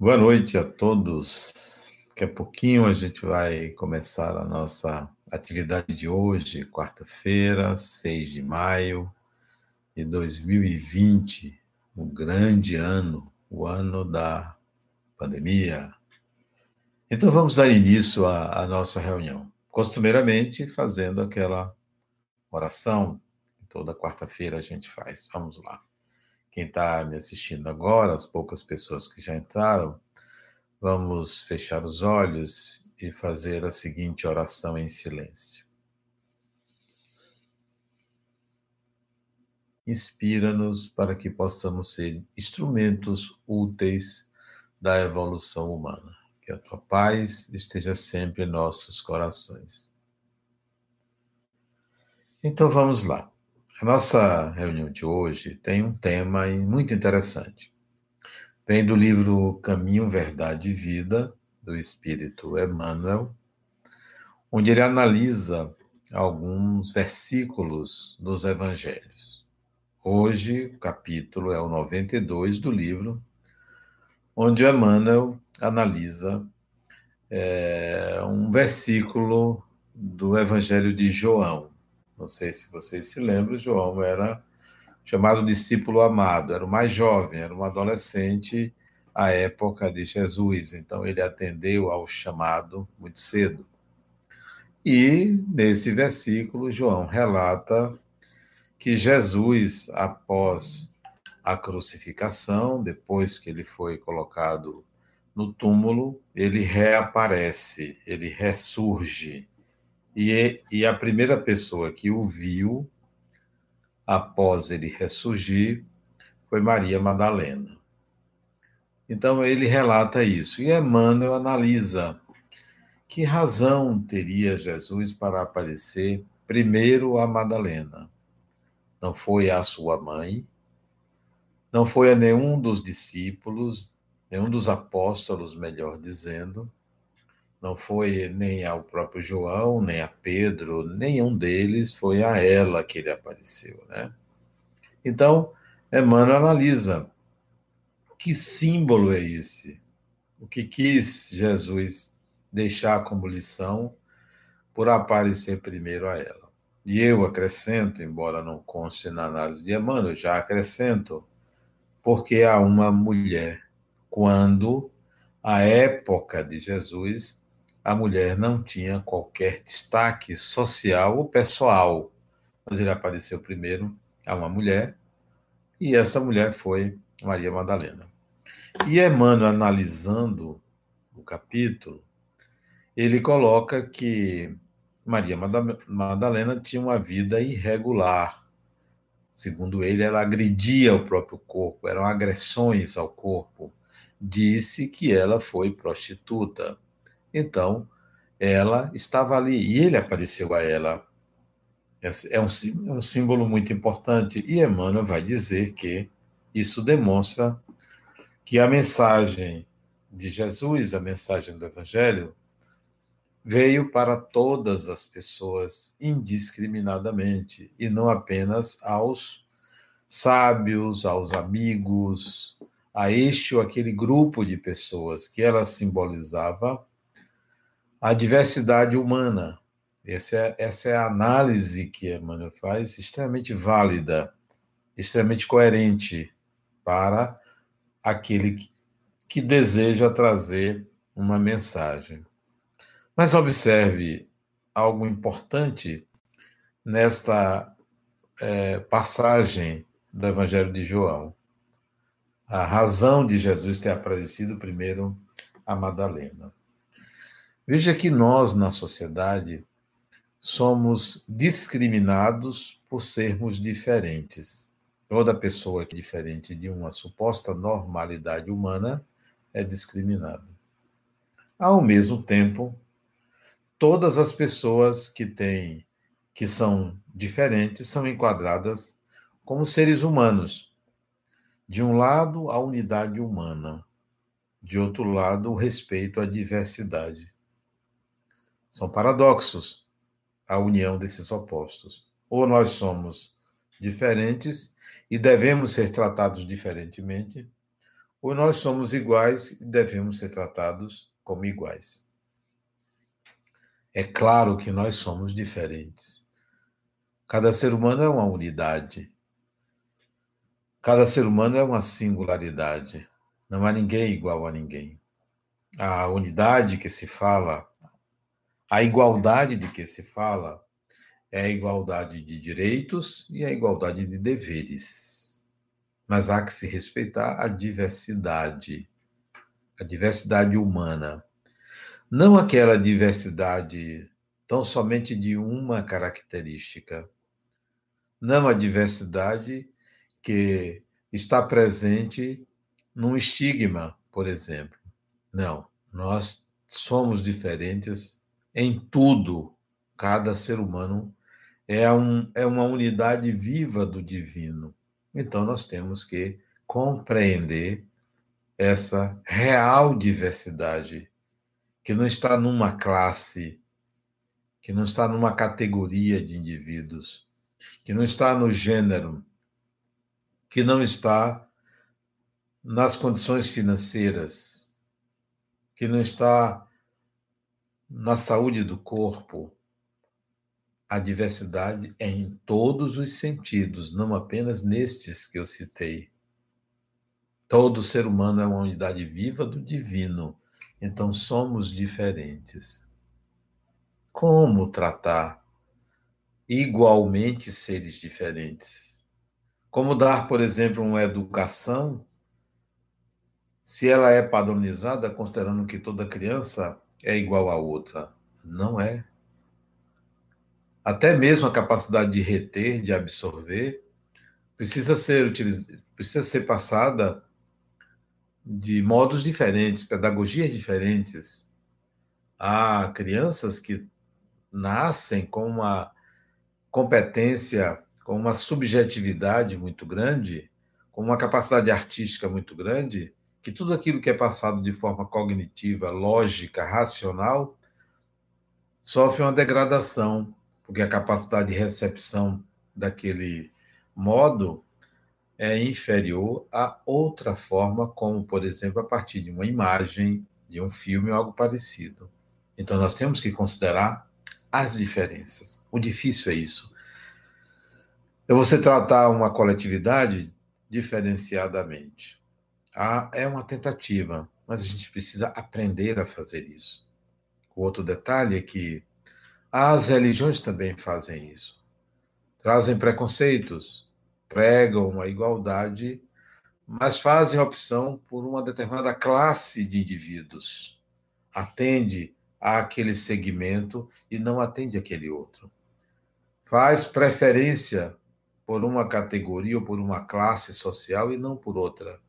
Boa noite a todos. Daqui a pouquinho a gente vai começar a nossa atividade de hoje, quarta-feira, 6 de maio de 2020, um grande ano, o ano da pandemia. Então vamos dar início à, à nossa reunião, costumeiramente fazendo aquela oração que toda quarta-feira a gente faz. Vamos lá quem está me assistindo agora, as poucas pessoas que já entraram, vamos fechar os olhos e fazer a seguinte oração em silêncio. Inspira-nos para que possamos ser instrumentos úteis da evolução humana. Que a tua paz esteja sempre em nossos corações. Então vamos lá. A nossa reunião de hoje tem um tema muito interessante. Vem do livro Caminho, Verdade e Vida, do Espírito Emmanuel, onde ele analisa alguns versículos dos evangelhos. Hoje, o capítulo é o 92 do livro, onde Emmanuel analisa é, um versículo do Evangelho de João, não sei se vocês se lembram, João era chamado discípulo amado, era o mais jovem, era um adolescente à época de Jesus, então ele atendeu ao chamado muito cedo. E nesse versículo, João relata que Jesus, após a crucificação, depois que ele foi colocado no túmulo, ele reaparece, ele ressurge. E, e a primeira pessoa que o viu, após ele ressurgir, foi Maria Madalena. Então ele relata isso. E Emmanuel analisa que razão teria Jesus para aparecer primeiro a Madalena. Não foi a sua mãe, não foi a nenhum dos discípulos, nenhum dos apóstolos, melhor dizendo, não foi nem ao próprio João, nem a Pedro, nenhum deles, foi a ela que ele apareceu, né? Então, Emmanuel analisa que símbolo é esse? O que quis Jesus deixar como lição por aparecer primeiro a ela? E eu acrescento, embora não conste na análise de Emmanuel, já acrescento, porque há uma mulher, quando a época de Jesus a mulher não tinha qualquer destaque social ou pessoal. Mas ele apareceu primeiro a uma mulher, e essa mulher foi Maria Madalena. E Emmanuel, analisando o capítulo, ele coloca que Maria Madalena tinha uma vida irregular. Segundo ele, ela agredia o próprio corpo, eram agressões ao corpo. Disse que ela foi prostituta. Então, ela estava ali e ele apareceu a ela. É um, é um símbolo muito importante. E Emmanuel vai dizer que isso demonstra que a mensagem de Jesus, a mensagem do Evangelho, veio para todas as pessoas indiscriminadamente e não apenas aos sábios, aos amigos, a este ou aquele grupo de pessoas que ela simbolizava a diversidade humana. Essa é, essa é a análise que Emmanuel faz, extremamente válida, extremamente coerente para aquele que, deseja trazer uma mensagem. Mas observe algo importante nesta é, passagem do Evangelho de João. A razão de Jesus ter aparecido primeiro a Madalena. Veja que nós, na sociedade, somos discriminados por sermos diferentes. Toda pessoa que é diferente de uma suposta normalidade humana é discriminada. Ao mesmo tempo, todas as pessoas que têm que são diferentes são enquadradas como seres humanos. De um lado, a unidade humana, de outro lado, o respeito à diversidade. São paradoxos a união desses opostos. Ou nós somos diferentes e devemos ser tratados diferentemente, ou nós somos iguais e devemos ser tratados como iguais. É claro que nós somos diferentes. Cada ser humano é uma unidade. Cada ser humano é uma singularidade. Não há ninguém igual a ninguém. A unidade que se fala, a igualdade de que se fala, é a igualdade de direitos e a igualdade de deveres. Mas há que se respeitar a diversidade, a diversidade humana. Não aquela diversidade tão somente de uma característica. Não a diversidade que está presente num estigma, por exemplo. Não, nós somos diferentes em tudo. Cada ser humano é, um, é uma unidade viva do divino. Então, nós temos que compreender essa real diversidade, que não está numa classe, que não está numa categoria de indivíduos, que não está no gênero, que não está nas condições financeiras, que não está na saúde do corpo, a diversidade é em todos os sentidos, não apenas nestes que eu citei. Todo ser humano é uma unidade viva do divino, então somos diferentes. Como tratar igualmente seres diferentes? Como dar, por exemplo, uma educação se ela é padronizada, considerando que toda criança é igual a outra? Não é até mesmo a capacidade de reter, de absorver, precisa ser utilizada, precisa ser passada de modos diferentes, pedagogias diferentes. Há crianças que nascem com uma competência, com uma subjetividade muito grande, com uma capacidade artística muito grande, que tudo aquilo que é passado de forma cognitiva, lógica, racional, sofre uma degradação porque a capacidade de recepção daquele modo é inferior a outra forma, como, por exemplo, a partir de uma imagem, de um filme ou algo parecido. Então, nós temos que considerar as diferenças. O difícil é isso. É você tratar uma coletividade diferenciadamente. Ah, é uma tentativa, mas a gente precisa aprender a fazer isso. O outro detalhe é que as religiões também fazem isso. Trazem preconceitos, pregam a igualdade, mas fazem opção por uma determinada classe de indivíduos. Atende àquele segmento e não atende aquele outro. Faz preferência por uma categoria ou por uma classe social e não por outra.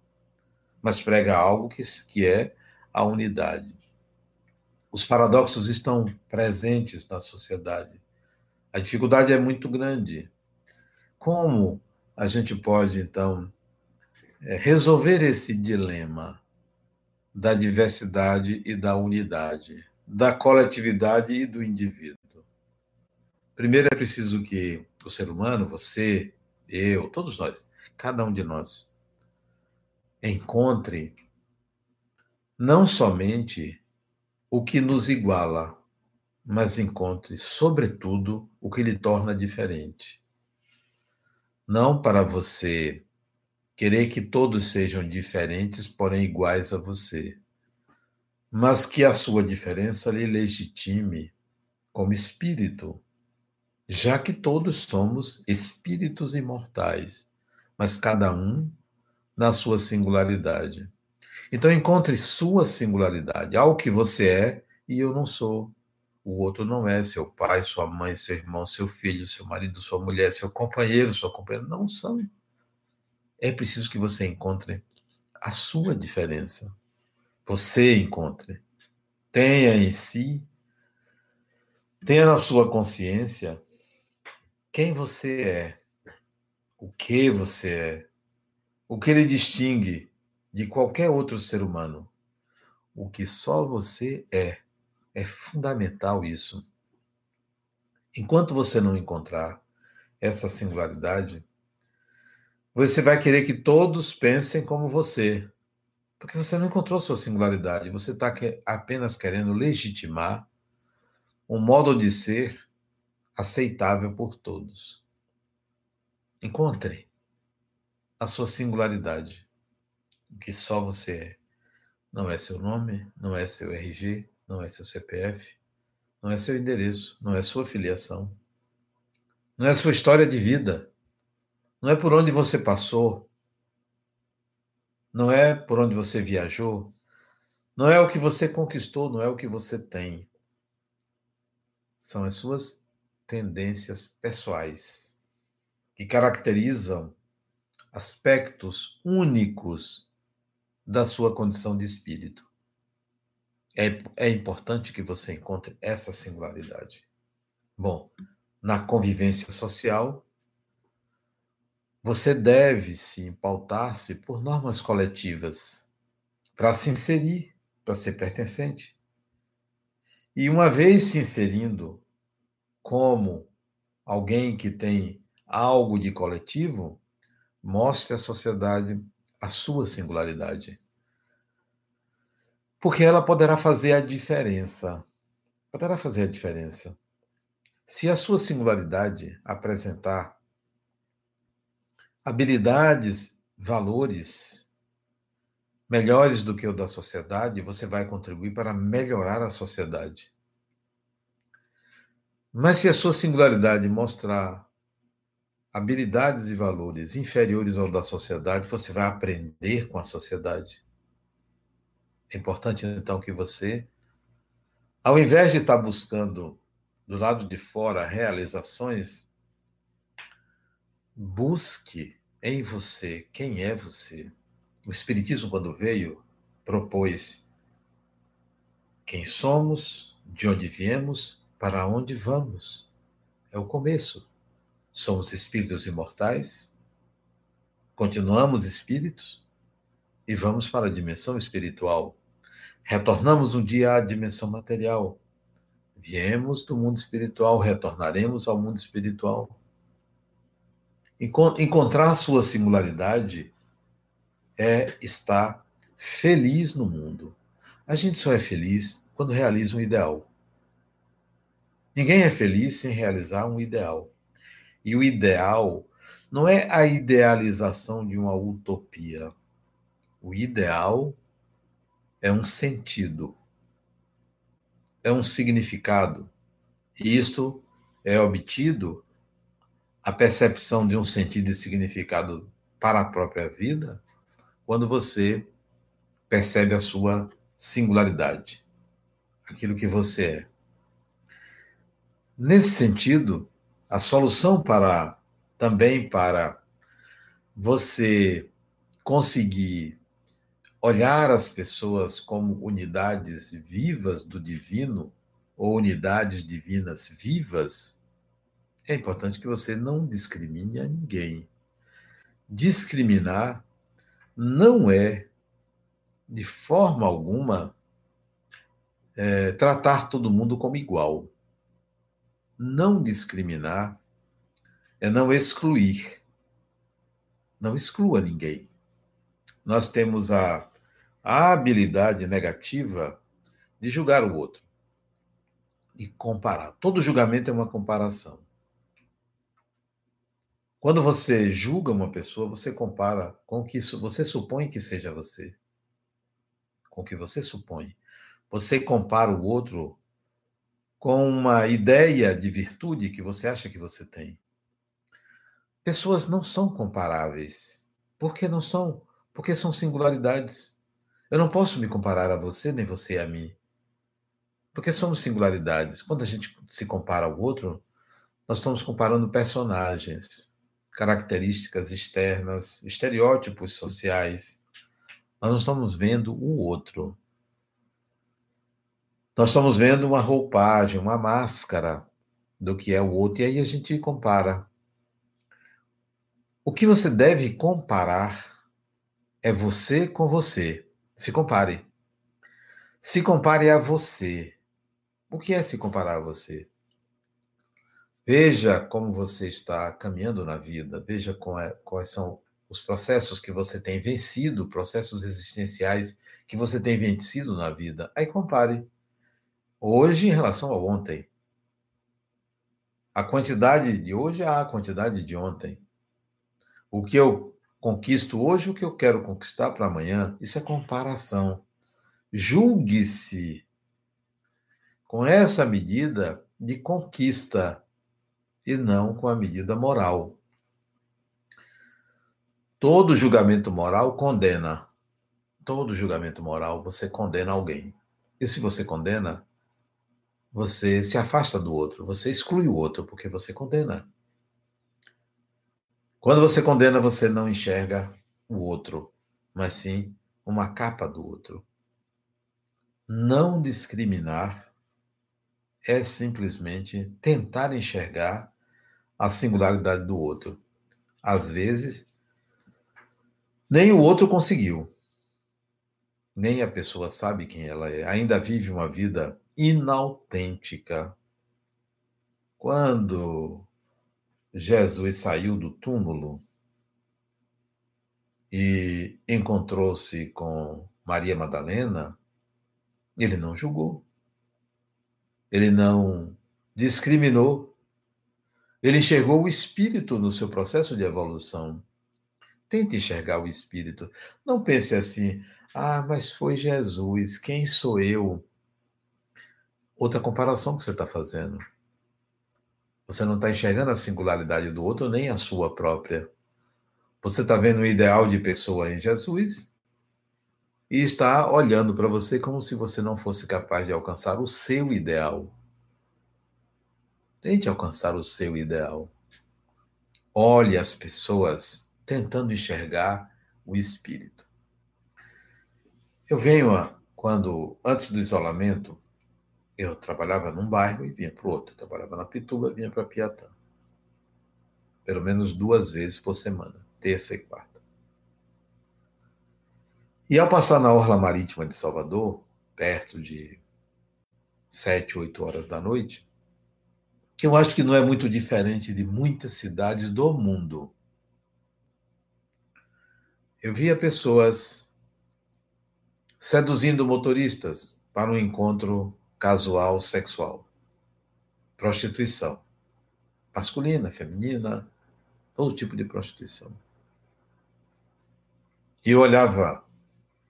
Mas prega algo que, que é a unidade. Os paradoxos estão presentes na sociedade. A dificuldade é muito grande. Como a gente pode, então, é, resolver esse dilema da diversidade e da unidade, da coletividade e do indivíduo? Primeiro é preciso que o ser humano, você, eu, todos nós, cada um de nós, encontre não somente o que nos iguala, mas encontre, sobretudo, o que lhe torna diferente. Não para você querer que todos sejam diferentes, porém iguais a você, mas que a sua diferença lhe legitime como espírito, já que todos somos espíritos imortais, mas cada um na sua singularidade. Então encontre sua singularidade, algo que você é e eu não sou. O outro não é seu pai, sua mãe, seu irmão, seu filho, seu marido, sua mulher, seu companheiro, sua companheira. Não são. É preciso que você encontre a sua diferença. Você encontre. Tenha em si, tenha na sua consciência quem você é, o que você é, o que lhe distingue de qualquer outro ser humano. O que só você é. É fundamental isso. Enquanto você não encontrar essa singularidade, você vai querer que todos pensem como você. Porque você não encontrou sua singularidade, você está apenas querendo legitimar um modo de ser aceitável por todos. Encontre a sua singularidade, que só você é. Não é seu nome, não é seu RG, não é seu CPF, não é seu endereço, não é sua filiação, não é sua história de vida, não é por onde você passou, não é por onde você viajou, não é o que você conquistou, não é o que você tem. São as suas tendências pessoais que caracterizam aspectos únicos da sua condição de espírito. É, é importante que você encontre essa singularidade. Bom, na convivência social, você deve se pautar-se por normas coletivas para se inserir, para ser pertencente. E uma vez se inserindo como alguém que tem algo de coletivo, mostre à sociedade a sua singularidade. Porque ela poderá fazer a diferença. Poderá fazer a diferença. Se a sua singularidade apresentar habilidades, valores melhores do que o da sociedade, você vai contribuir para melhorar a sociedade. Mas se a sua singularidade mostrar habilidades e valores inferiores ao da sociedade, você vai aprender com a sociedade. É importante, então, que você, ao invés de estar buscando do lado de fora realizações, busque em você quem é você. O Espiritismo, quando veio, propôs quem somos, de onde viemos, para onde vamos. É o começo. Somos espíritos imortais, continuamos espíritos e vamos para a dimensão espiritual. Retornamos um dia à dimensão material. Viemos do mundo espiritual, retornaremos ao mundo espiritual. Encontrar sua singularidade é estar feliz no mundo. A gente só é feliz quando realiza um ideal. Ninguém é feliz sem realizar um ideal. E o ideal não é a idealização de uma utopia. O ideal é um sentido, é um significado. E isto é obtido a percepção de um sentido e significado para a própria vida quando você percebe a sua singularidade, aquilo que você é. Nesse sentido, a solução para também para você conseguir olhar as pessoas como unidades vivas do divino ou unidades divinas vivas é importante que você não discrimine a ninguém. Discriminar não é, de forma alguma, é, tratar todo mundo como igual. Não discriminar é não excluir. Não exclua ninguém. Nós temos a, a habilidade negativa de julgar o outro e comparar. Todo julgamento é uma comparação. Quando você julga uma pessoa, você compara com o que você supõe que seja você. Com o que você supõe. Você compara o outro com uma ideia de virtude que você acha que você tem. Pessoas não são comparáveis. Por que não são? Porque são singularidades. Eu não posso me comparar a você, nem você a mim. Porque somos singularidades. Quando a gente se compara ao outro, nós estamos comparando personagens características externas, estereótipos sociais. Nós não estamos vendo o outro. Nós estamos vendo uma roupagem, uma máscara do que é o outro, e aí a gente compara. O que você deve comparar é você com você. Se compare. Se compare a você. O que é se comparar a você? Veja como você está caminhando na vida, veja é, quais são os processos que você tem vencido, processos existenciais que você tem vencido na vida. Aí compare hoje em relação ao ontem. A quantidade de hoje é a quantidade de ontem. O que eu conquisto hoje, o que eu quero conquistar para amanhã, isso é comparação. Julgue-se com essa medida de conquista e não com a medida moral. Todo julgamento moral condena. Todo julgamento moral você condena alguém. E se você condena, você se afasta do outro, você exclui o outro porque você condena. Quando você condena, você não enxerga o outro, mas sim uma capa do outro. Não discriminar é simplesmente tentar enxergar a singularidade do outro. Às vezes, nem o outro conseguiu. Nem a pessoa sabe quem ela é. Ainda vive uma vida inautêntica. Quando Jesus saiu do túmulo e encontrou-se com Maria Madalena, ele não julgou. Ele não discriminou. Ele enxergou o espírito no seu processo de evolução. Tente enxergar o espírito. Não pense assim: ah, mas foi Jesus, quem sou eu? Outra comparação que você está fazendo. Você não está enxergando a singularidade do outro nem a sua própria. Você está vendo o ideal de pessoa em Jesus e está olhando para você como se você não fosse capaz de alcançar o seu ideal. Tente alcançar o seu ideal. Olhe as pessoas tentando enxergar o espírito. Eu venho, quando, antes do isolamento, eu trabalhava num bairro e vinha para o outro. Eu trabalhava na Pituba e vinha para Piatã. Pelo menos duas vezes por semana, terça e quarta. E ao passar na Orla Marítima de Salvador, perto de sete, oito horas da noite, eu acho que não é muito diferente de muitas cidades do mundo. Eu via pessoas seduzindo motoristas para um encontro casual sexual. Prostituição. Masculina, feminina, todo tipo de prostituição. E eu olhava,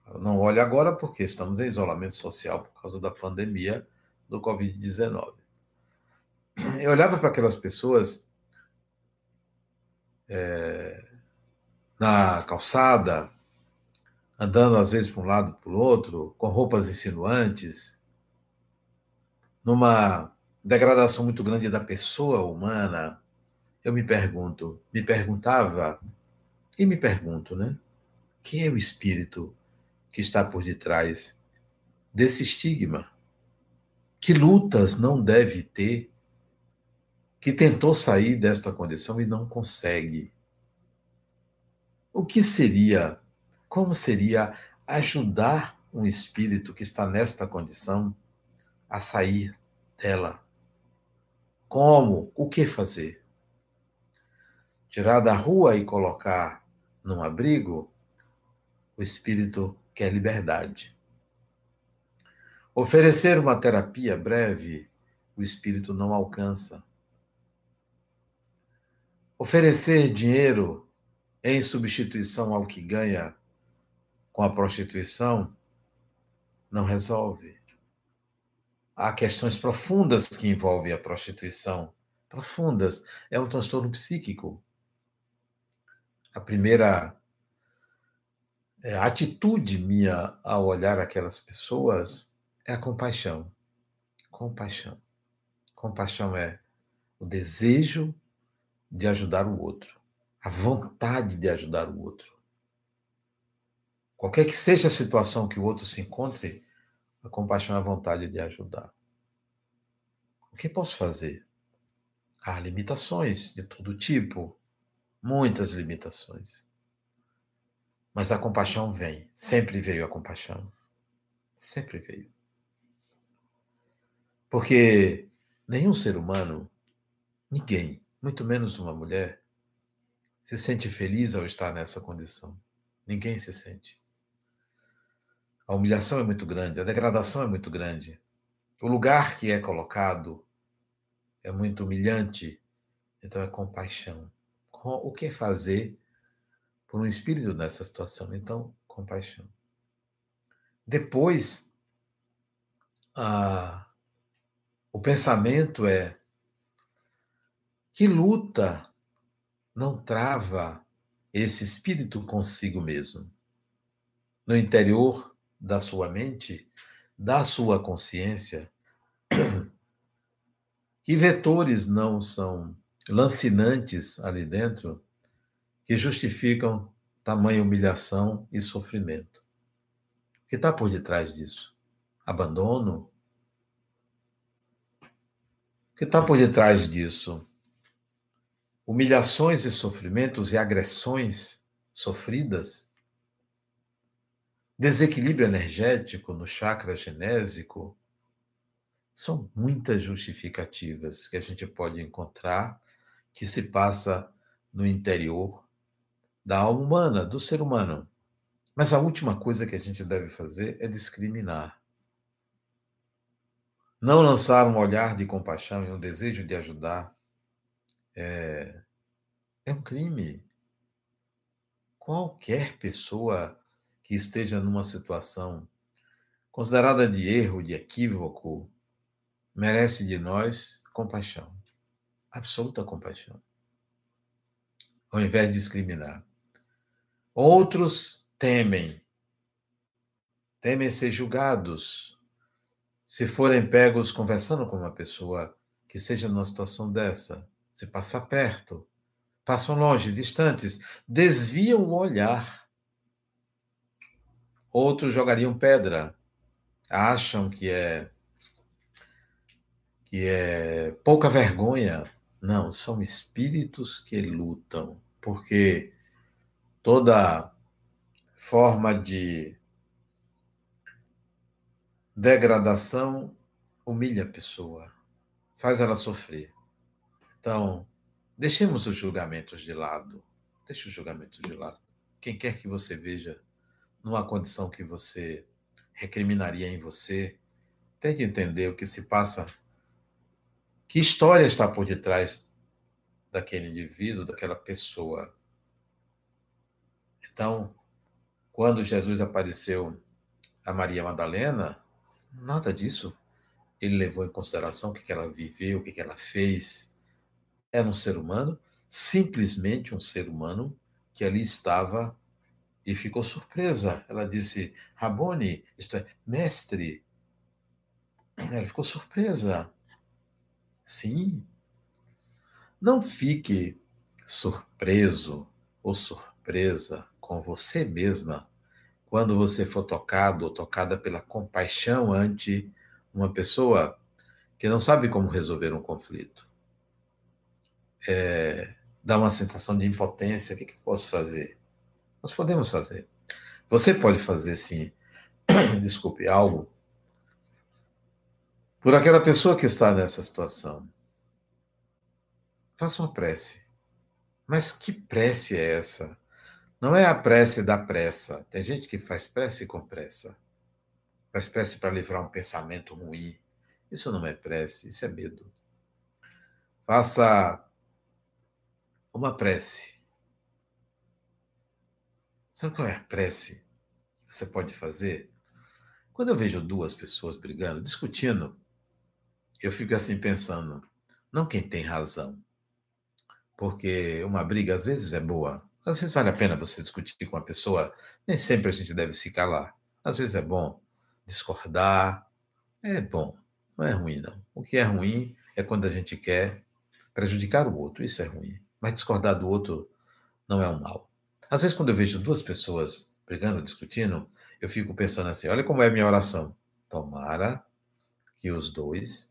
eu não olho agora porque estamos em isolamento social por causa da pandemia do Covid-19. Eu olhava para aquelas pessoas é, na calçada, andando às vezes para um lado para o outro, com roupas insinuantes, numa degradação muito grande da pessoa humana, eu me pergunto, me perguntava e me pergunto, né? Quem é o espírito que está por detrás desse estigma? Que lutas não deve ter? Que tentou sair desta condição e não consegue. O que seria, como seria ajudar um espírito que está nesta condição a sair dela. Como? O que fazer? Tirar da rua e colocar num abrigo? O espírito quer liberdade. Oferecer uma terapia breve, o espírito não alcança. Oferecer dinheiro em substituição ao que ganha com a prostituição não resolve há questões profundas que envolvem a prostituição. Profundas. É um transtorno psíquico. A primeira é, atitude minha ao olhar aquelas pessoas é a compaixão. Compaixão. Compaixão é o desejo de ajudar o outro, a vontade de ajudar o outro. Qualquer que seja a situação que o outro se encontre, a compaixão é a vontade de ajudar. O que posso fazer? Há limitações de todo tipo, muitas limitações. Mas a compaixão vem, sempre veio a compaixão. Sempre veio. Porque nenhum ser humano, ninguém, muito menos uma mulher, se sente feliz ao estar nessa condição. Ninguém se sente. A humilhação é muito grande, a degradação é muito grande. O lugar que é colocado é muito humilhante, então é compaixão. O que fazer por um espírito nessa situação? Então, compaixão. Depois, a, o pensamento é que luta não trava esse espírito consigo mesmo. No interior da sua mente, da sua consciência, que vetores não são lancinantes ali dentro que justificam tamanha humilhação e sofrimento. O que está por detrás disso? Abandono? O que está por detrás disso? humilhações e sofrimentos e agressões sofridas, desequilíbrio energético no chakra genésico, são muitas justificativas que a gente pode encontrar que se passa no interior da alma humana, do ser humano. Mas a última coisa que a gente deve fazer é discriminar. Não lançar um olhar de compaixão e um desejo de ajudar é, é um crime. Qualquer pessoa que esteja numa situação considerada de erro, de equívoco, merece de nós compaixão, absoluta compaixão, ao invés de discriminar. Outros temem, temem ser julgados, se forem pegos conversando com uma pessoa que seja numa situação dessa se passa perto, passam longe, distantes, desviam o olhar. Outros jogariam pedra, acham que é que é pouca vergonha. Não, são espíritos que lutam, porque toda forma de degradação humilha a pessoa, faz ela sofrer. Então, deixemos os julgamentos de lado. Deixe os julgamentos de lado. Quem quer que você veja numa condição que você recriminaria em você, tente entender o que se passa, que história está por detrás daquele indivíduo, daquela pessoa. Então, quando Jesus apareceu a Maria Madalena, nada disso. Ele levou em consideração o que ela viveu, o que ela fez, era um ser humano, simplesmente um ser humano que ali estava e ficou surpresa. Ela disse: Rabone, isto é, mestre. Ela ficou surpresa. Sim. Não fique surpreso ou surpresa com você mesma quando você for tocado ou tocada pela compaixão ante uma pessoa que não sabe como resolver um conflito é, dá uma sensação de impotência, o que, que eu posso fazer? Nós podemos fazer. Você pode fazer, sim, desculpe, algo por aquela pessoa que está nessa situação. Faça uma prece. Mas que prece é essa? Não é a prece da pressa. Tem gente que faz prece com pressa. Faz prece para livrar um pensamento ruim. Isso não é prece, isso é medo. Faça uma prece. Sabe qual é a prece que você pode fazer? Quando eu vejo duas pessoas brigando, discutindo, eu fico assim pensando, não quem tem razão. Porque uma briga às vezes é boa. Às vezes vale a pena você discutir com uma pessoa, nem sempre a gente deve se calar. Às vezes é bom discordar, é bom, não é ruim não. O que é ruim é quando a gente quer prejudicar o outro, isso é ruim mas discordar do outro não é um mal. Às vezes, quando eu vejo duas pessoas brigando, discutindo, eu fico pensando assim: olha como é a minha oração. Tomara que os dois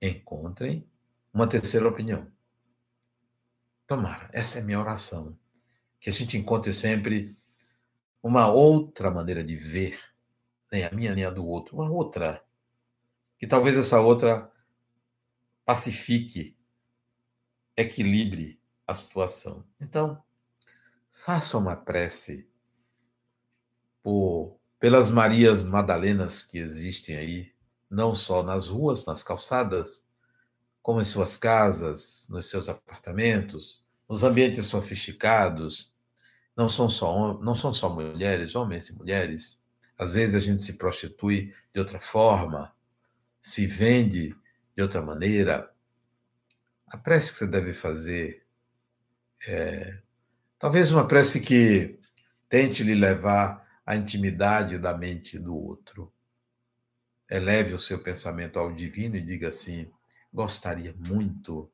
encontrem uma terceira opinião. Tomara, essa é a minha oração. Que a gente encontre sempre uma outra maneira de ver, nem a minha nem a do outro, uma outra. Que talvez essa outra pacifique, equilibre a situação. Então, faça uma prece por, pelas Marias Madalenas que existem aí, não só nas ruas, nas calçadas, como em suas casas, nos seus apartamentos, nos ambientes sofisticados. Não são só, não são só mulheres, homens e mulheres. Às vezes a gente se prostitui de outra forma, se vende de outra maneira. A prece que você deve fazer é talvez uma prece que tente lhe levar à intimidade da mente do outro. Eleve o seu pensamento ao divino e diga assim: gostaria muito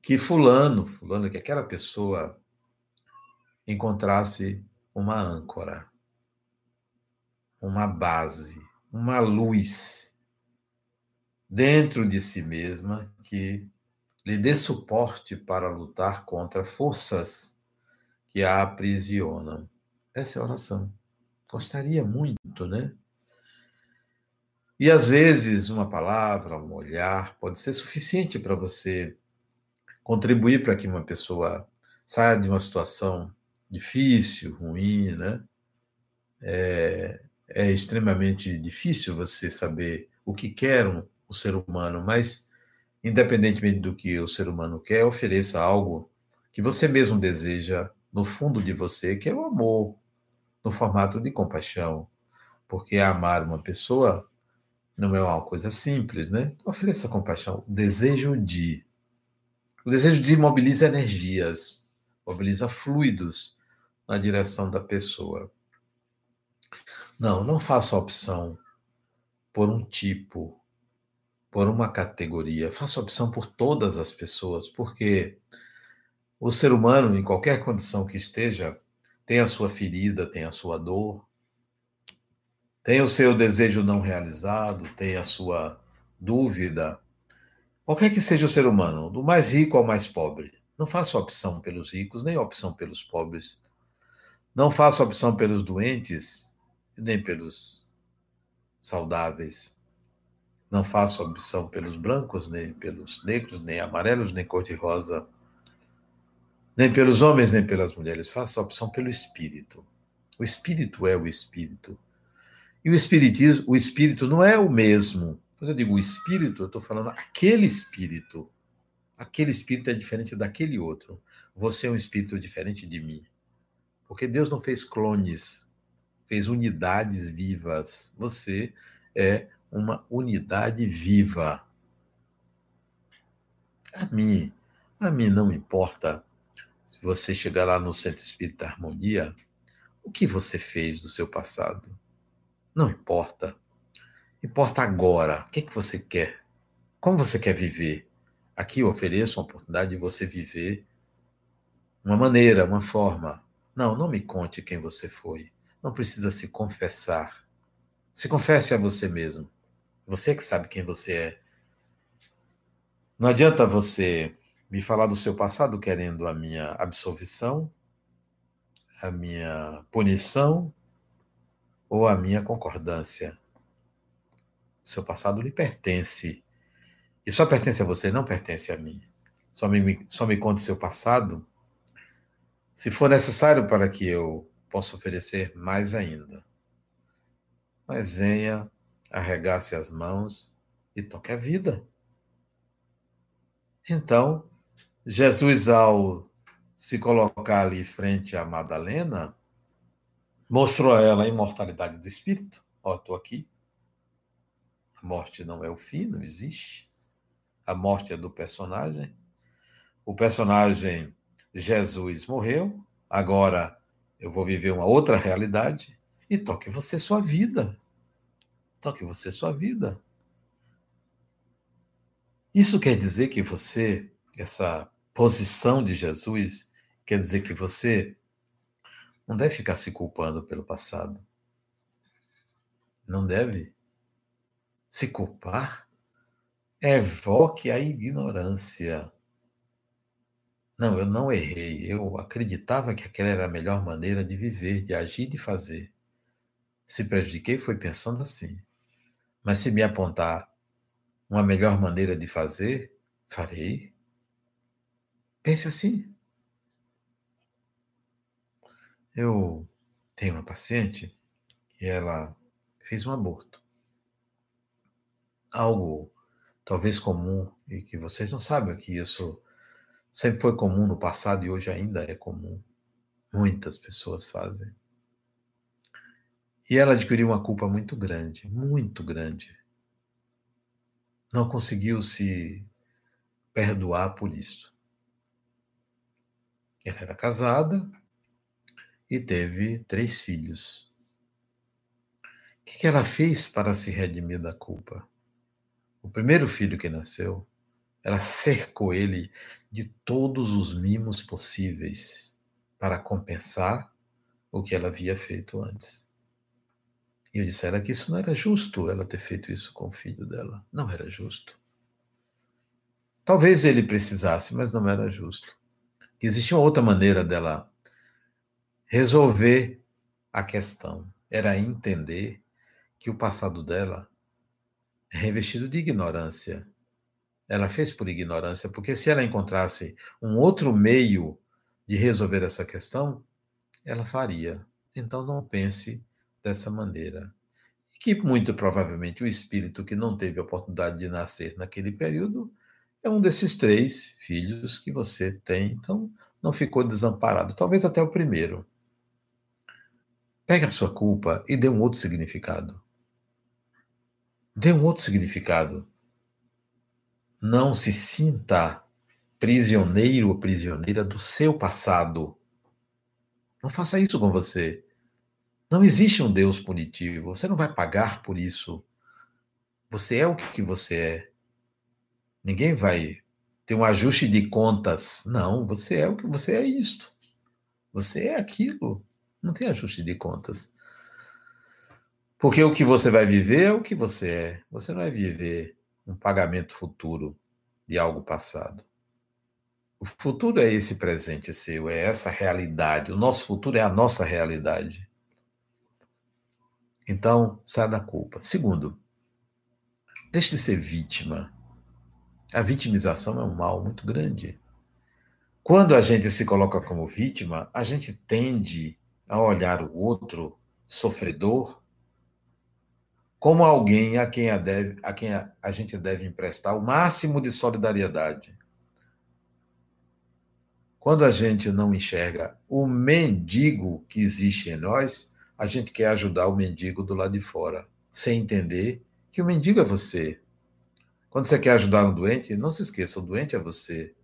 que fulano, fulano, que aquela pessoa encontrasse uma âncora, uma base, uma luz dentro de si mesma que lhe dê suporte para lutar contra forças que a aprisionam. Essa é a oração. Gostaria muito, né? E às vezes uma palavra, um olhar pode ser suficiente para você contribuir para que uma pessoa saia de uma situação difícil, ruim, né? É, é extremamente difícil você saber o que quer o ser humano, mas independentemente do que o ser humano quer, ofereça algo que você mesmo deseja no fundo de você, que é o amor, no formato de compaixão. Porque amar uma pessoa não é uma coisa simples, né? Então, ofereça compaixão. O desejo de. O desejo de mobiliza energias, mobiliza fluidos na direção da pessoa. Não, não faça opção por um tipo, por uma categoria. Faça opção por todas as pessoas, porque o ser humano, em qualquer condição que esteja, tem a sua ferida, tem a sua dor, tem o seu desejo não realizado, tem a sua dúvida. Qualquer que seja o ser humano, do mais rico ao mais pobre, não faça opção pelos ricos, nem opção pelos pobres. Não faça opção pelos doentes, nem pelos saudáveis. Não faça opção pelos brancos, nem pelos negros, nem amarelos, nem cor-de-rosa. Nem pelos homens, nem pelas mulheres. Faça opção pelo espírito. O espírito é o espírito. E o espiritismo, o espírito não é o mesmo. Quando eu digo espírito, eu estou falando aquele espírito. Aquele espírito é diferente daquele outro. Você é um espírito diferente de mim. Porque Deus não fez clones, fez unidades vivas. Você é uma unidade viva. A mim, a mim não importa se você chegar lá no Centro Espírita Harmonia, o que você fez do seu passado. Não importa. Importa agora. O que, é que você quer? Como você quer viver? Aqui eu ofereço a oportunidade de você viver uma maneira, uma forma. Não, não me conte quem você foi. Não precisa se confessar. Se confesse a você mesmo. Você que sabe quem você é. Não adianta você me falar do seu passado querendo a minha absolvição, a minha punição, ou a minha concordância. Seu passado lhe pertence. E só pertence a você, não pertence a mim. Só me, só me conte seu passado se for necessário para que eu possa oferecer mais ainda. Mas venha, arregace as mãos e toque a vida. Então, Jesus, ao se colocar ali frente a Madalena, Mostrou a ela a imortalidade do espírito. Ó, estou aqui. A morte não é o fim, não existe. A morte é do personagem. O personagem Jesus morreu. Agora eu vou viver uma outra realidade. E toque você sua vida. Toque você sua vida. Isso quer dizer que você, essa posição de Jesus, quer dizer que você não deve ficar se culpando pelo passado. Não deve. Se culpar evoque a ignorância. Não, eu não errei. Eu acreditava que aquela era a melhor maneira de viver, de agir, de fazer. Se prejudiquei foi pensando assim. Mas se me apontar uma melhor maneira de fazer, farei. Pense assim. Eu tenho uma paciente que ela fez um aborto. Algo talvez comum e que vocês não sabem que isso sempre foi comum no passado e hoje ainda é comum. Muitas pessoas fazem. E ela adquiriu uma culpa muito grande, muito grande. Não conseguiu se perdoar por isso. Ela era casada e teve três filhos. O que ela fez para se redimir da culpa? O primeiro filho que nasceu, ela cercou ele de todos os mimos possíveis para compensar o que ela havia feito antes. E eu disse a ela que isso não era justo, ela ter feito isso com o filho dela. Não era justo. Talvez ele precisasse, mas não era justo. Existia uma outra maneira dela resolver a questão. Era entender que o passado dela é revestido de ignorância. Ela fez por ignorância, porque se ela encontrasse um outro meio de resolver essa questão, ela faria. Então não pense dessa maneira. Que muito provavelmente o espírito que não teve a oportunidade de nascer naquele período é um desses três filhos que você tem, então não ficou desamparado, talvez até o primeiro. Pegue a sua culpa e dê um outro significado. Dê um outro significado. Não se sinta prisioneiro ou prisioneira do seu passado. Não faça isso com você. Não existe um Deus punitivo. Você não vai pagar por isso. Você é o que você é. Ninguém vai ter um ajuste de contas. Não, você é o que você é isto. Você é aquilo. Não tem ajuste de contas. Porque o que você vai viver é o que você é. Você não vai viver um pagamento futuro de algo passado. O futuro é esse presente seu, é essa realidade. O nosso futuro é a nossa realidade. Então, saia da culpa. Segundo, deixe de ser vítima. A vitimização é um mal muito grande. Quando a gente se coloca como vítima, a gente tende a olhar o outro sofredor como alguém a quem a, deve, a, quem a, a gente deve emprestar o máximo de solidariedade. Quando a gente não enxerga o mendigo que existe em nós, a gente quer ajudar o mendigo do lado de fora, sem entender que o mendigo é você. Quando você quer ajudar um doente, não se esqueça, o doente é você.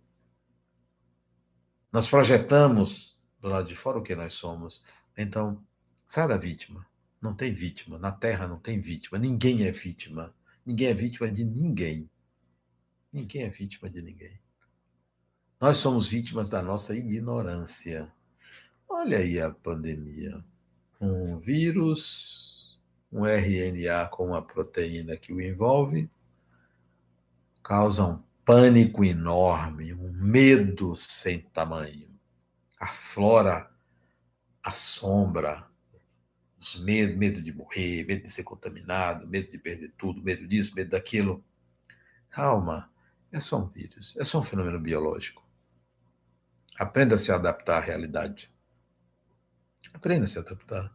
Nós projetamos do lado de fora o que nós somos. Então, sai da vítima. Não tem vítima. Na Terra não tem vítima. Ninguém é vítima. Ninguém é vítima de ninguém. Ninguém é vítima de ninguém. Nós somos vítimas da nossa ignorância. Olha aí a pandemia um vírus, um RNA com uma proteína que o envolve, causa um pânico enorme, um medo sem tamanho. Aflora a sombra, os medo, medo de morrer, medo de ser contaminado, medo de perder tudo, medo disso, medo daquilo. Calma, é só um vírus, é só um fenômeno biológico. Aprenda a se adaptar à realidade. Aprenda a se adaptar.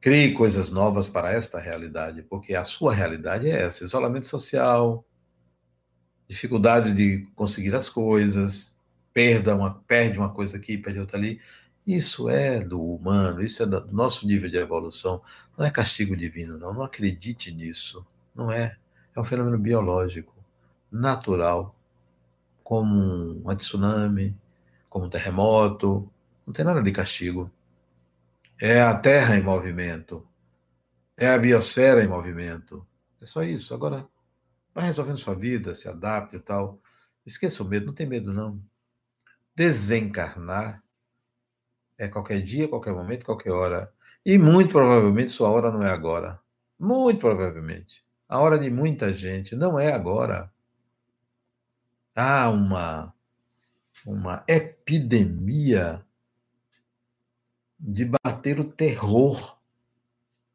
Crie coisas novas para esta realidade, porque a sua realidade é essa: isolamento social, dificuldades de conseguir as coisas, perda uma, perde uma coisa aqui, perde outra ali. Isso é do humano, isso é do nosso nível de evolução. Não é castigo divino, não. Não acredite nisso. Não é. É um fenômeno biológico, natural, como um tsunami, como um terremoto. Não tem nada de castigo. É a Terra em movimento. É a biosfera em movimento. É só isso. Agora, vai resolvendo sua vida, se adapte e tal. Esqueça o medo, não tem medo, não. Desencarnar é qualquer dia, qualquer momento, qualquer hora. E muito provavelmente sua hora não é agora. Muito provavelmente. A hora de muita gente não é agora. Há uma, uma epidemia de bater o terror,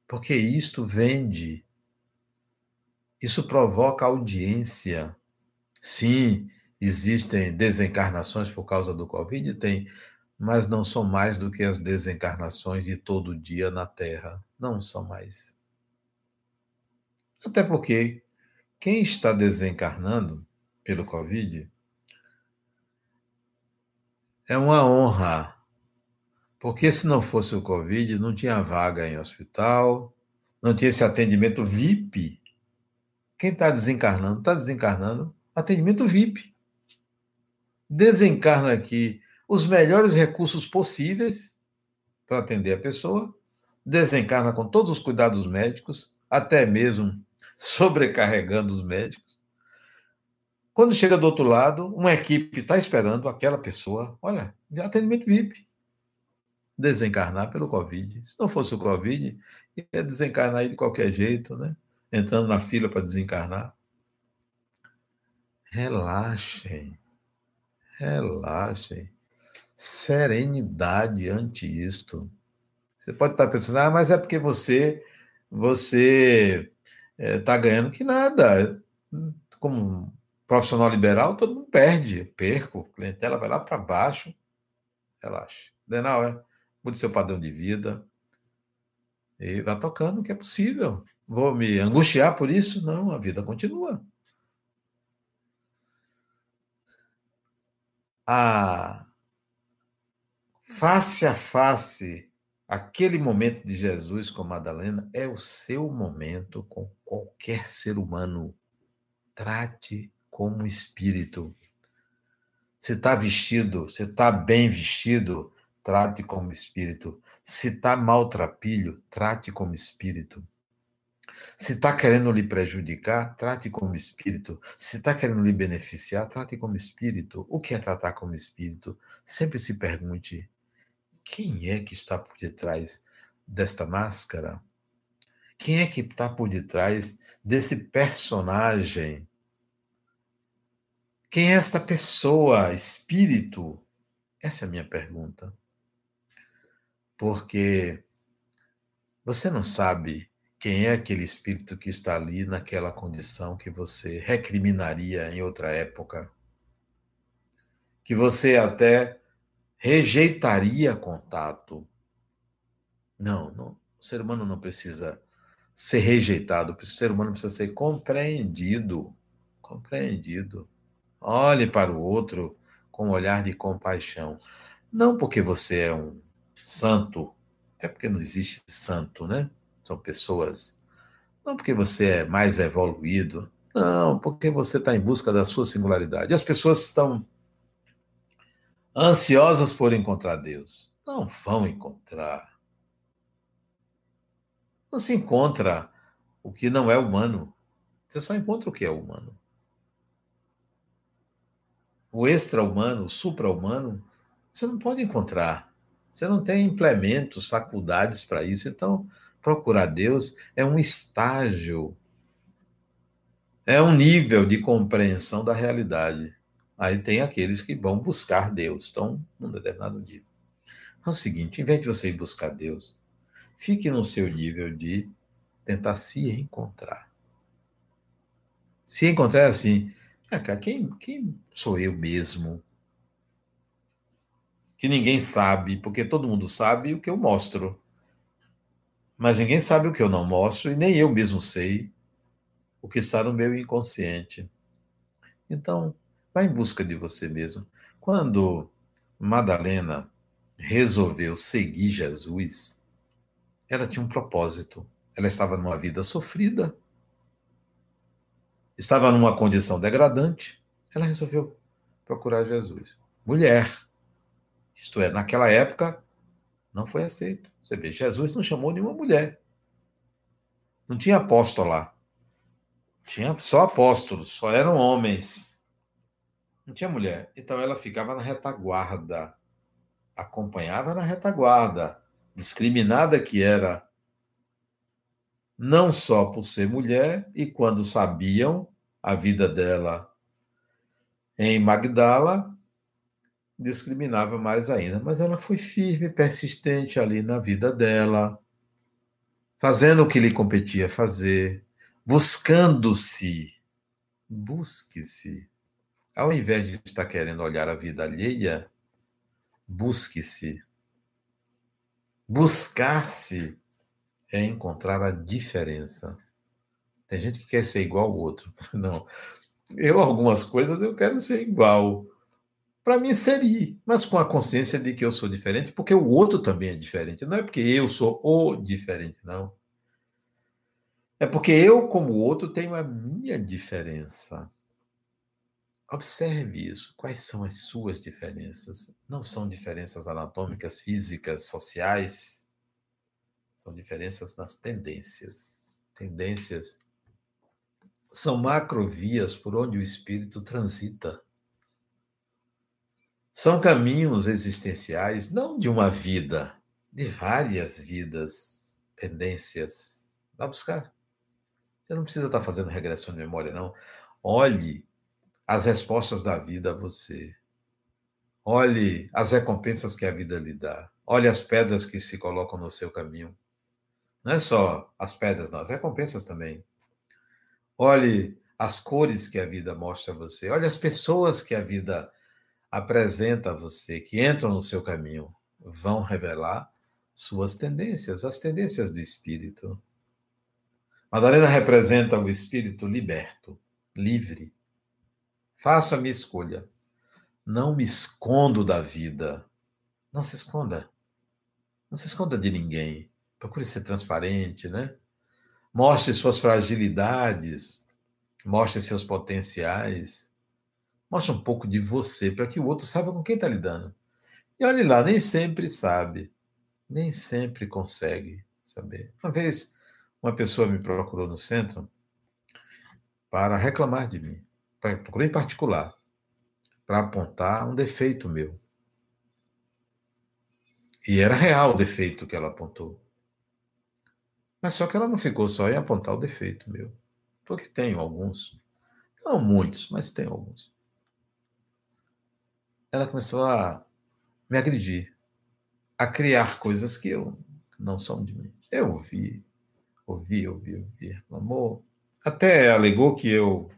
porque isto vende, isso provoca audiência. Sim, Existem desencarnações por causa do Covid? Tem, mas não são mais do que as desencarnações de todo dia na Terra. Não são mais. Até porque quem está desencarnando pelo Covid é uma honra. Porque se não fosse o Covid, não tinha vaga em hospital, não tinha esse atendimento VIP. Quem está desencarnando, está desencarnando, atendimento VIP. Desencarna aqui os melhores recursos possíveis para atender a pessoa, desencarna com todos os cuidados médicos, até mesmo sobrecarregando os médicos. Quando chega do outro lado, uma equipe está esperando aquela pessoa, olha, de atendimento VIP, desencarnar pelo Covid. Se não fosse o Covid, ia desencarnar aí de qualquer jeito, né? Entrando na fila para desencarnar. Relaxem, relaxem. Serenidade ante isto. Você pode estar pensando, ah, mas é porque você você está eh, é, ganhando que nada. Como profissional liberal, todo mundo perde. Perco, clientela vai lá para baixo. Relaxa. Denal, é? Mude seu padrão de vida. E vai tocando o que é possível. Vou me angustiar por isso? Não, a vida continua. A face a face Aquele momento de Jesus com Madalena é o seu momento com qualquer ser humano. Trate como espírito. Se está vestido, se está bem vestido, trate como espírito. Se está maltrapilho, trate como espírito. Se está querendo lhe prejudicar, trate como espírito. Se está querendo lhe beneficiar, trate como espírito. O que é tratar como espírito? Sempre se pergunte: quem é que está por detrás desta máscara? Quem é que está por detrás desse personagem? Quem é esta pessoa, espírito? Essa é a minha pergunta. Porque você não sabe quem é aquele espírito que está ali naquela condição que você recriminaria em outra época. Que você até rejeitaria contato. Não, não, o ser humano não precisa ser rejeitado, o ser humano precisa ser compreendido. Compreendido. Olhe para o outro com um olhar de compaixão. Não porque você é um santo, até porque não existe santo, né? São pessoas. Não porque você é mais evoluído, não, porque você está em busca da sua singularidade. As pessoas estão ansiosas por encontrar Deus. Não vão encontrar. Não se encontra o que não é humano. Você só encontra o que é humano. O extra-humano, o supra-humano, você não pode encontrar. Você não tem implementos, faculdades para isso. Então, procurar Deus é um estágio, é um nível de compreensão da realidade. Aí tem aqueles que vão buscar Deus, estão num determinado nível. É o seguinte, em vez de você ir buscar Deus, fique no seu nível de tentar se encontrar. Se encontrar assim, ah, cara, quem, quem sou eu mesmo? Que ninguém sabe, porque todo mundo sabe o que eu mostro. Mas ninguém sabe o que eu não mostro, e nem eu mesmo sei o que está no meu inconsciente. Então, Vá em busca de você mesmo. Quando Madalena resolveu seguir Jesus, ela tinha um propósito. Ela estava numa vida sofrida, estava numa condição degradante. Ela resolveu procurar Jesus. Mulher. Isto é, naquela época, não foi aceito. Você vê, Jesus não chamou nenhuma mulher. Não tinha apóstolo lá. Tinha só apóstolos, só eram homens. Não tinha mulher. Então ela ficava na retaguarda. Acompanhava na retaguarda. Discriminada que era. Não só por ser mulher, e quando sabiam a vida dela em Magdala, discriminava mais ainda. Mas ela foi firme, persistente ali na vida dela, fazendo o que lhe competia fazer, buscando-se. Busque-se Ao invés de estar querendo olhar a vida alheia, busque-se. Buscar-se é encontrar a diferença. Tem gente que quer ser igual ao outro. Não. Eu, algumas coisas, eu quero ser igual. Para mim, seria, mas com a consciência de que eu sou diferente, porque o outro também é diferente. Não é porque eu sou o diferente, não. É porque eu, como o outro, tenho a minha diferença. Observe isso. Quais são as suas diferenças? Não são diferenças anatômicas, físicas, sociais. São diferenças nas tendências. Tendências são macrovias por onde o espírito transita. São caminhos existenciais, não de uma vida, de várias vidas, tendências. Vá buscar. Você não precisa estar fazendo regressão de memória, não. Olhe as respostas da vida a você. Olhe as recompensas que a vida lhe dá. Olhe as pedras que se colocam no seu caminho. Não é só as pedras, não, as recompensas também. Olhe as cores que a vida mostra a você. Olhe as pessoas que a vida apresenta a você, que entram no seu caminho. Vão revelar suas tendências, as tendências do espírito. Madalena representa o espírito liberto, livre. Faça a minha escolha. Não me escondo da vida. Não se esconda. Não se esconda de ninguém. Procure ser transparente, né? Mostre suas fragilidades, mostre seus potenciais, mostre um pouco de você para que o outro saiba com quem está lidando. E olhe lá, nem sempre sabe, nem sempre consegue saber. Uma vez, uma pessoa me procurou no centro para reclamar de mim, procurou em particular, para apontar um defeito meu. E era real o defeito que ela apontou. Mas só que ela não ficou só em apontar o defeito meu. Porque tenho alguns. Não muitos, mas tenho alguns. Ela começou a me agredir, a criar coisas que eu não são de mim. Eu ouvi, ouvi, ouvi, ouvi, reclamou. Até alegou que eu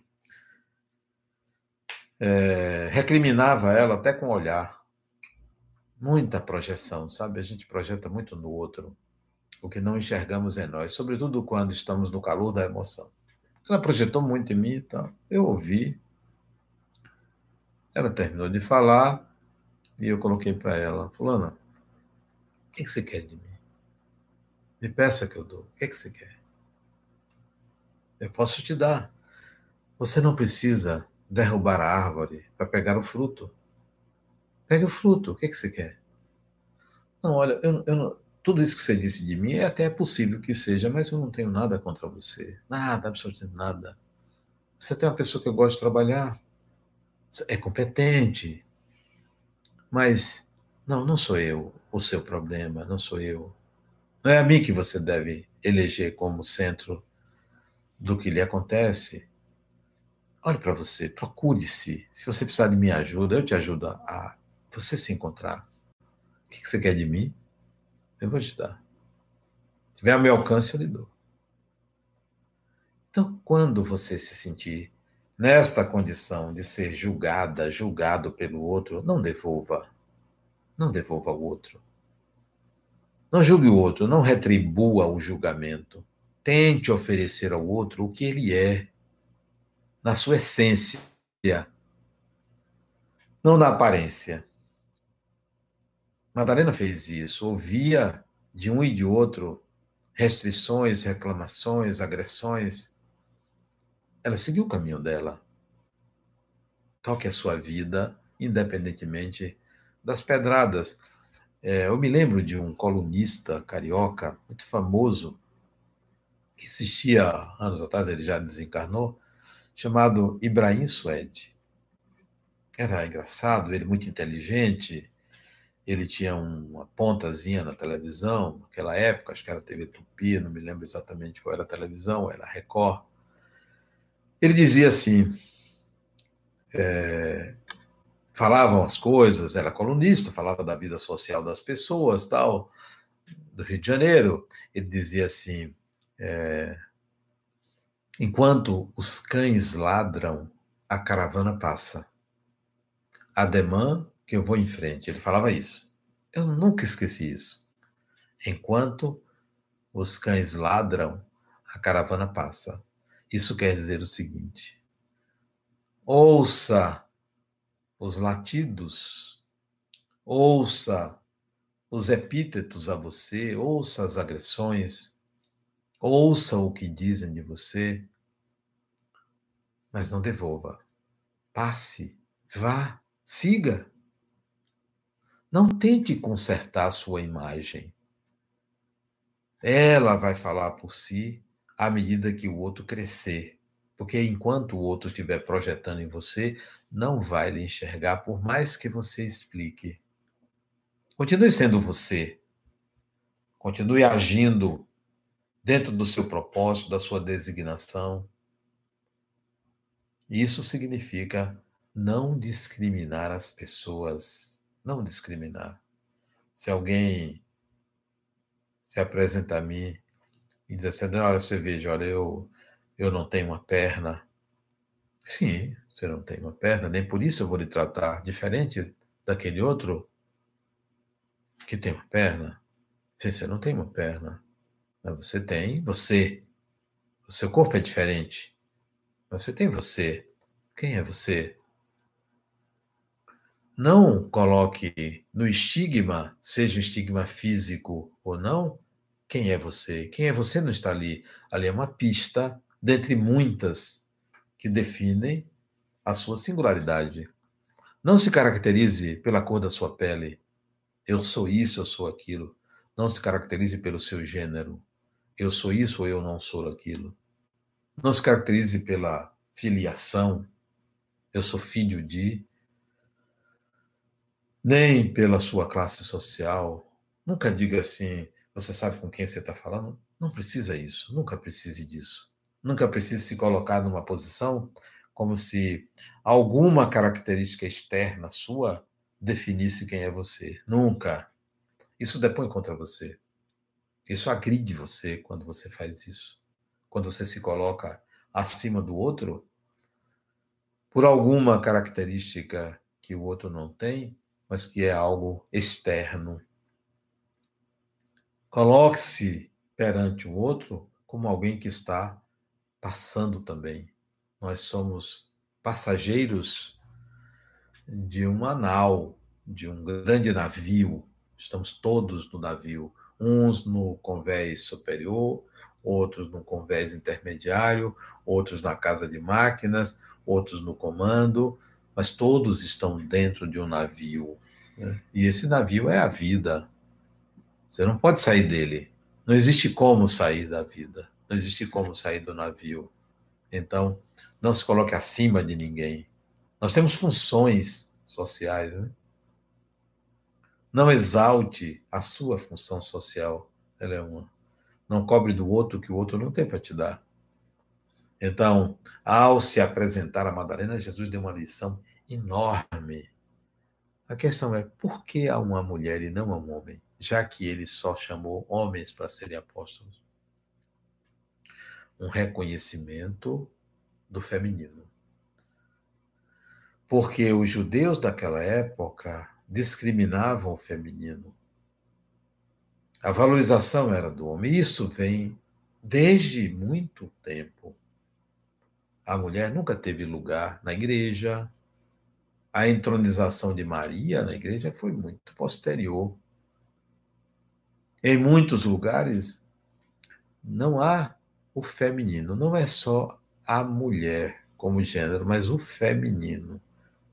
é, recriminava ela até com olhar. Muita projeção, sabe? A gente projeta muito no outro o que não enxergamos em nós, sobretudo quando estamos no calor da emoção. Ela projetou muito em mim, então eu ouvi. Ela terminou de falar e eu coloquei para ela: Fulana, o que, você quer de mim? Me peça que eu dou. O que, você quer? Eu posso te dar. Você não precisa derrubar a árvore para pegar o fruto. Pegue o fruto. O que, você quer? Não, olha, eu, eu tudo isso que você disse de mim é até possível que seja, mas eu não tenho nada contra você. Nada, absolutamente nada. Você tem uma pessoa que eu gosto de trabalhar, é competente, mas não, não sou eu o seu problema, não sou eu. Não é a mim que você deve eleger como centro do que lhe acontece. Olhe para você, procure-se. Se você precisar de minha ajuda, eu te ajudo a você se encontrar. O que você quer de mim? Eu vou te dar. Se tiver ao meu alcance, eu lhe dou. Então, quando você se sentir nesta condição de ser julgada, julgado pelo outro, não devolva. Não devolva ao outro. Não julgue o outro, não retribua o julgamento. Tente oferecer ao outro o que ele é, na sua essência, não na aparência. Madalena fez isso, ouvia de um e de outro restrições, reclamações, agressões. Ela seguiu o caminho dela. Toque a sua vida, independentemente das pedradas. É, eu me lembro de um colunista carioca muito famoso, que existia anos atrás, ele já desencarnou, chamado Ibrahim Suede. Era engraçado, ele muito inteligente, ele tinha uma pontazinha na televisão, naquela época, acho que era TV Tupi, não me lembro exatamente qual era a televisão, era Record. Ele dizia assim: é, falavam as coisas, era colunista, falava da vida social das pessoas, tal, do Rio de Janeiro. Ele dizia assim: é, enquanto os cães ladram, a caravana passa. ademã que eu vou em frente. Ele falava isso. Eu nunca esqueci isso. Enquanto os cães ladram, a caravana passa. Isso quer dizer o seguinte: ouça os latidos, ouça os epítetos a você, ouça as agressões, ouça o que dizem de você, mas não devolva. Passe, vá, siga. Não tente consertar sua imagem. Ela vai falar por si à medida que o outro crescer. Porque enquanto o outro estiver projetando em você, não vai lhe enxergar, por mais que você explique. Continue sendo você. Continue agindo dentro do seu propósito, da sua designação. Isso significa não discriminar as pessoas. Não discriminar. Se alguém se apresenta a mim e diz assim, olha, você veja, olha, eu, eu não tenho uma perna. Sim, você não tem uma perna, nem por isso eu vou lhe tratar diferente daquele outro que tem uma perna. Sim, você não tem uma perna. Mas você tem você. O seu corpo é diferente. Mas você tem você. Quem é você? Não coloque no estigma, seja um estigma físico ou não, quem é você. Quem é você não está ali. Ali é uma pista dentre muitas que definem a sua singularidade. Não se caracterize pela cor da sua pele. Eu sou isso, eu sou aquilo. Não se caracterize pelo seu gênero. Eu sou isso ou eu não sou aquilo. Não se caracterize pela filiação. Eu sou filho de. Nem pela sua classe social. Nunca diga assim, você sabe com quem você está falando? Não precisa isso. Nunca precise disso. Nunca precise se colocar numa posição como se alguma característica externa sua definisse quem é você. Nunca. Isso depõe contra você. Isso agride você quando você faz isso. Quando você se coloca acima do outro por alguma característica que o outro não tem, mas que é algo externo. Coloque-se perante o outro como alguém que está passando também. Nós somos passageiros de uma nau, de um grande navio. Estamos todos no navio, uns no convés superior, outros no convés intermediário, outros na casa de máquinas, outros no comando, mas todos estão dentro de um navio. Né? E esse navio é a vida. Você não pode sair dele. Não existe como sair da vida. Não existe como sair do navio. Então, não se coloque acima de ninguém. Nós temos funções sociais, né? Não exalte a sua função social, ela é uma. Não cobre do outro que o outro não tem para te dar. Então, ao se apresentar a Madalena, Jesus deu uma lição enorme. A questão é por que a uma mulher e não a um homem, já que ele só chamou homens para serem apóstolos? um reconhecimento do feminino. Porque os judeus daquela época discriminavam o feminino. A valorização era do homem. Isso vem desde muito tempo. A mulher nunca teve lugar na igreja. A entronização de Maria na igreja foi muito posterior. Em muitos lugares não há o feminino. Não é só a mulher como gênero, mas o feminino.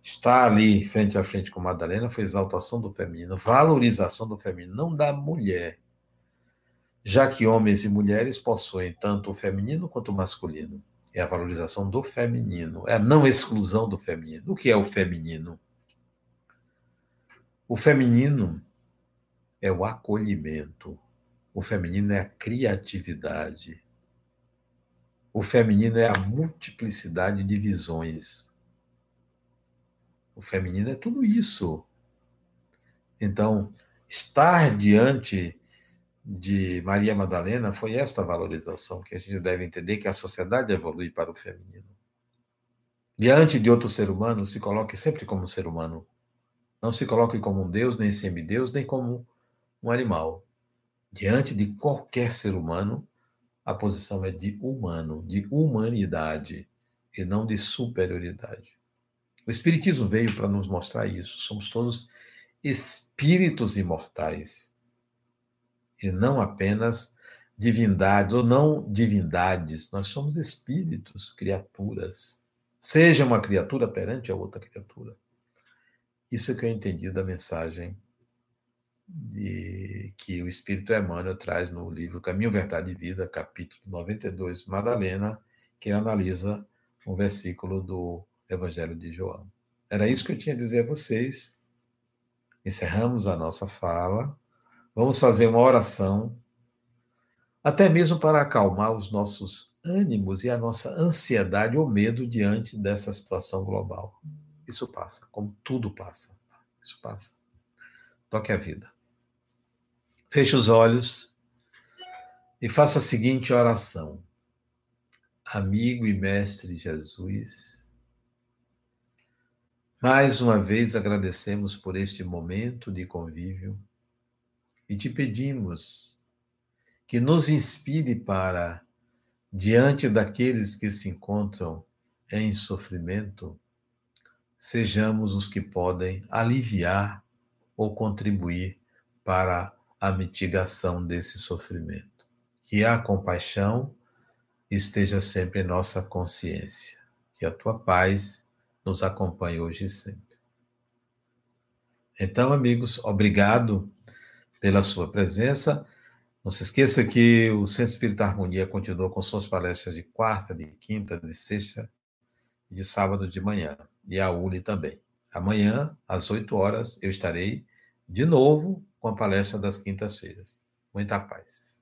Estar ali frente a frente com Madalena foi exaltação do feminino, valorização do feminino, não da mulher. Já que homens e mulheres possuem tanto o feminino quanto o masculino. É a valorização do feminino, é a não exclusão do feminino. O que é o feminino? O feminino é o acolhimento. O feminino é a criatividade. O feminino é a multiplicidade de visões. O feminino é tudo isso. Então, estar diante de Maria Madalena foi esta valorização que a gente deve entender que a sociedade evolui para o feminino. Diante de outro ser humano, se coloque sempre como ser humano. Não se coloque como um Deus, nem semideus, nem como um animal. Diante de qualquer ser humano, a posição é de humano, de humanidade, e não de superioridade. O Espiritismo veio para nos mostrar isso. Somos todos espíritos imortais, e não apenas divindades, ou não divindades, nós somos espíritos, criaturas. Seja uma criatura perante a outra criatura. Isso é que eu entendi da mensagem de, que o Espírito Emmanuel traz no livro Caminho, Verdade e Vida, capítulo 92, Madalena, que analisa um versículo do Evangelho de João. Era isso que eu tinha a dizer a vocês. Encerramos a nossa fala. Vamos fazer uma oração, até mesmo para acalmar os nossos ânimos e a nossa ansiedade ou medo diante dessa situação global. Isso passa, como tudo passa. Isso passa. Toque a vida. Feche os olhos e faça a seguinte oração. Amigo e mestre Jesus, mais uma vez agradecemos por este momento de convívio e te pedimos que nos inspire para, diante daqueles que se encontram em sofrimento, sejamos os que podem aliviar ou contribuir para a mitigação desse sofrimento. Que a compaixão esteja sempre em nossa consciência. Que a tua paz nos acompanhe hoje e sempre. Então, amigos, obrigado pela sua presença. Não se esqueça que o Centro Espírita Harmonia continua com suas palestras de quarta, de quinta, de sexta e de sábado de manhã e a ULI também. Amanhã, às 8 horas, eu estarei de novo com a palestra das quintas-feiras. Muita paz.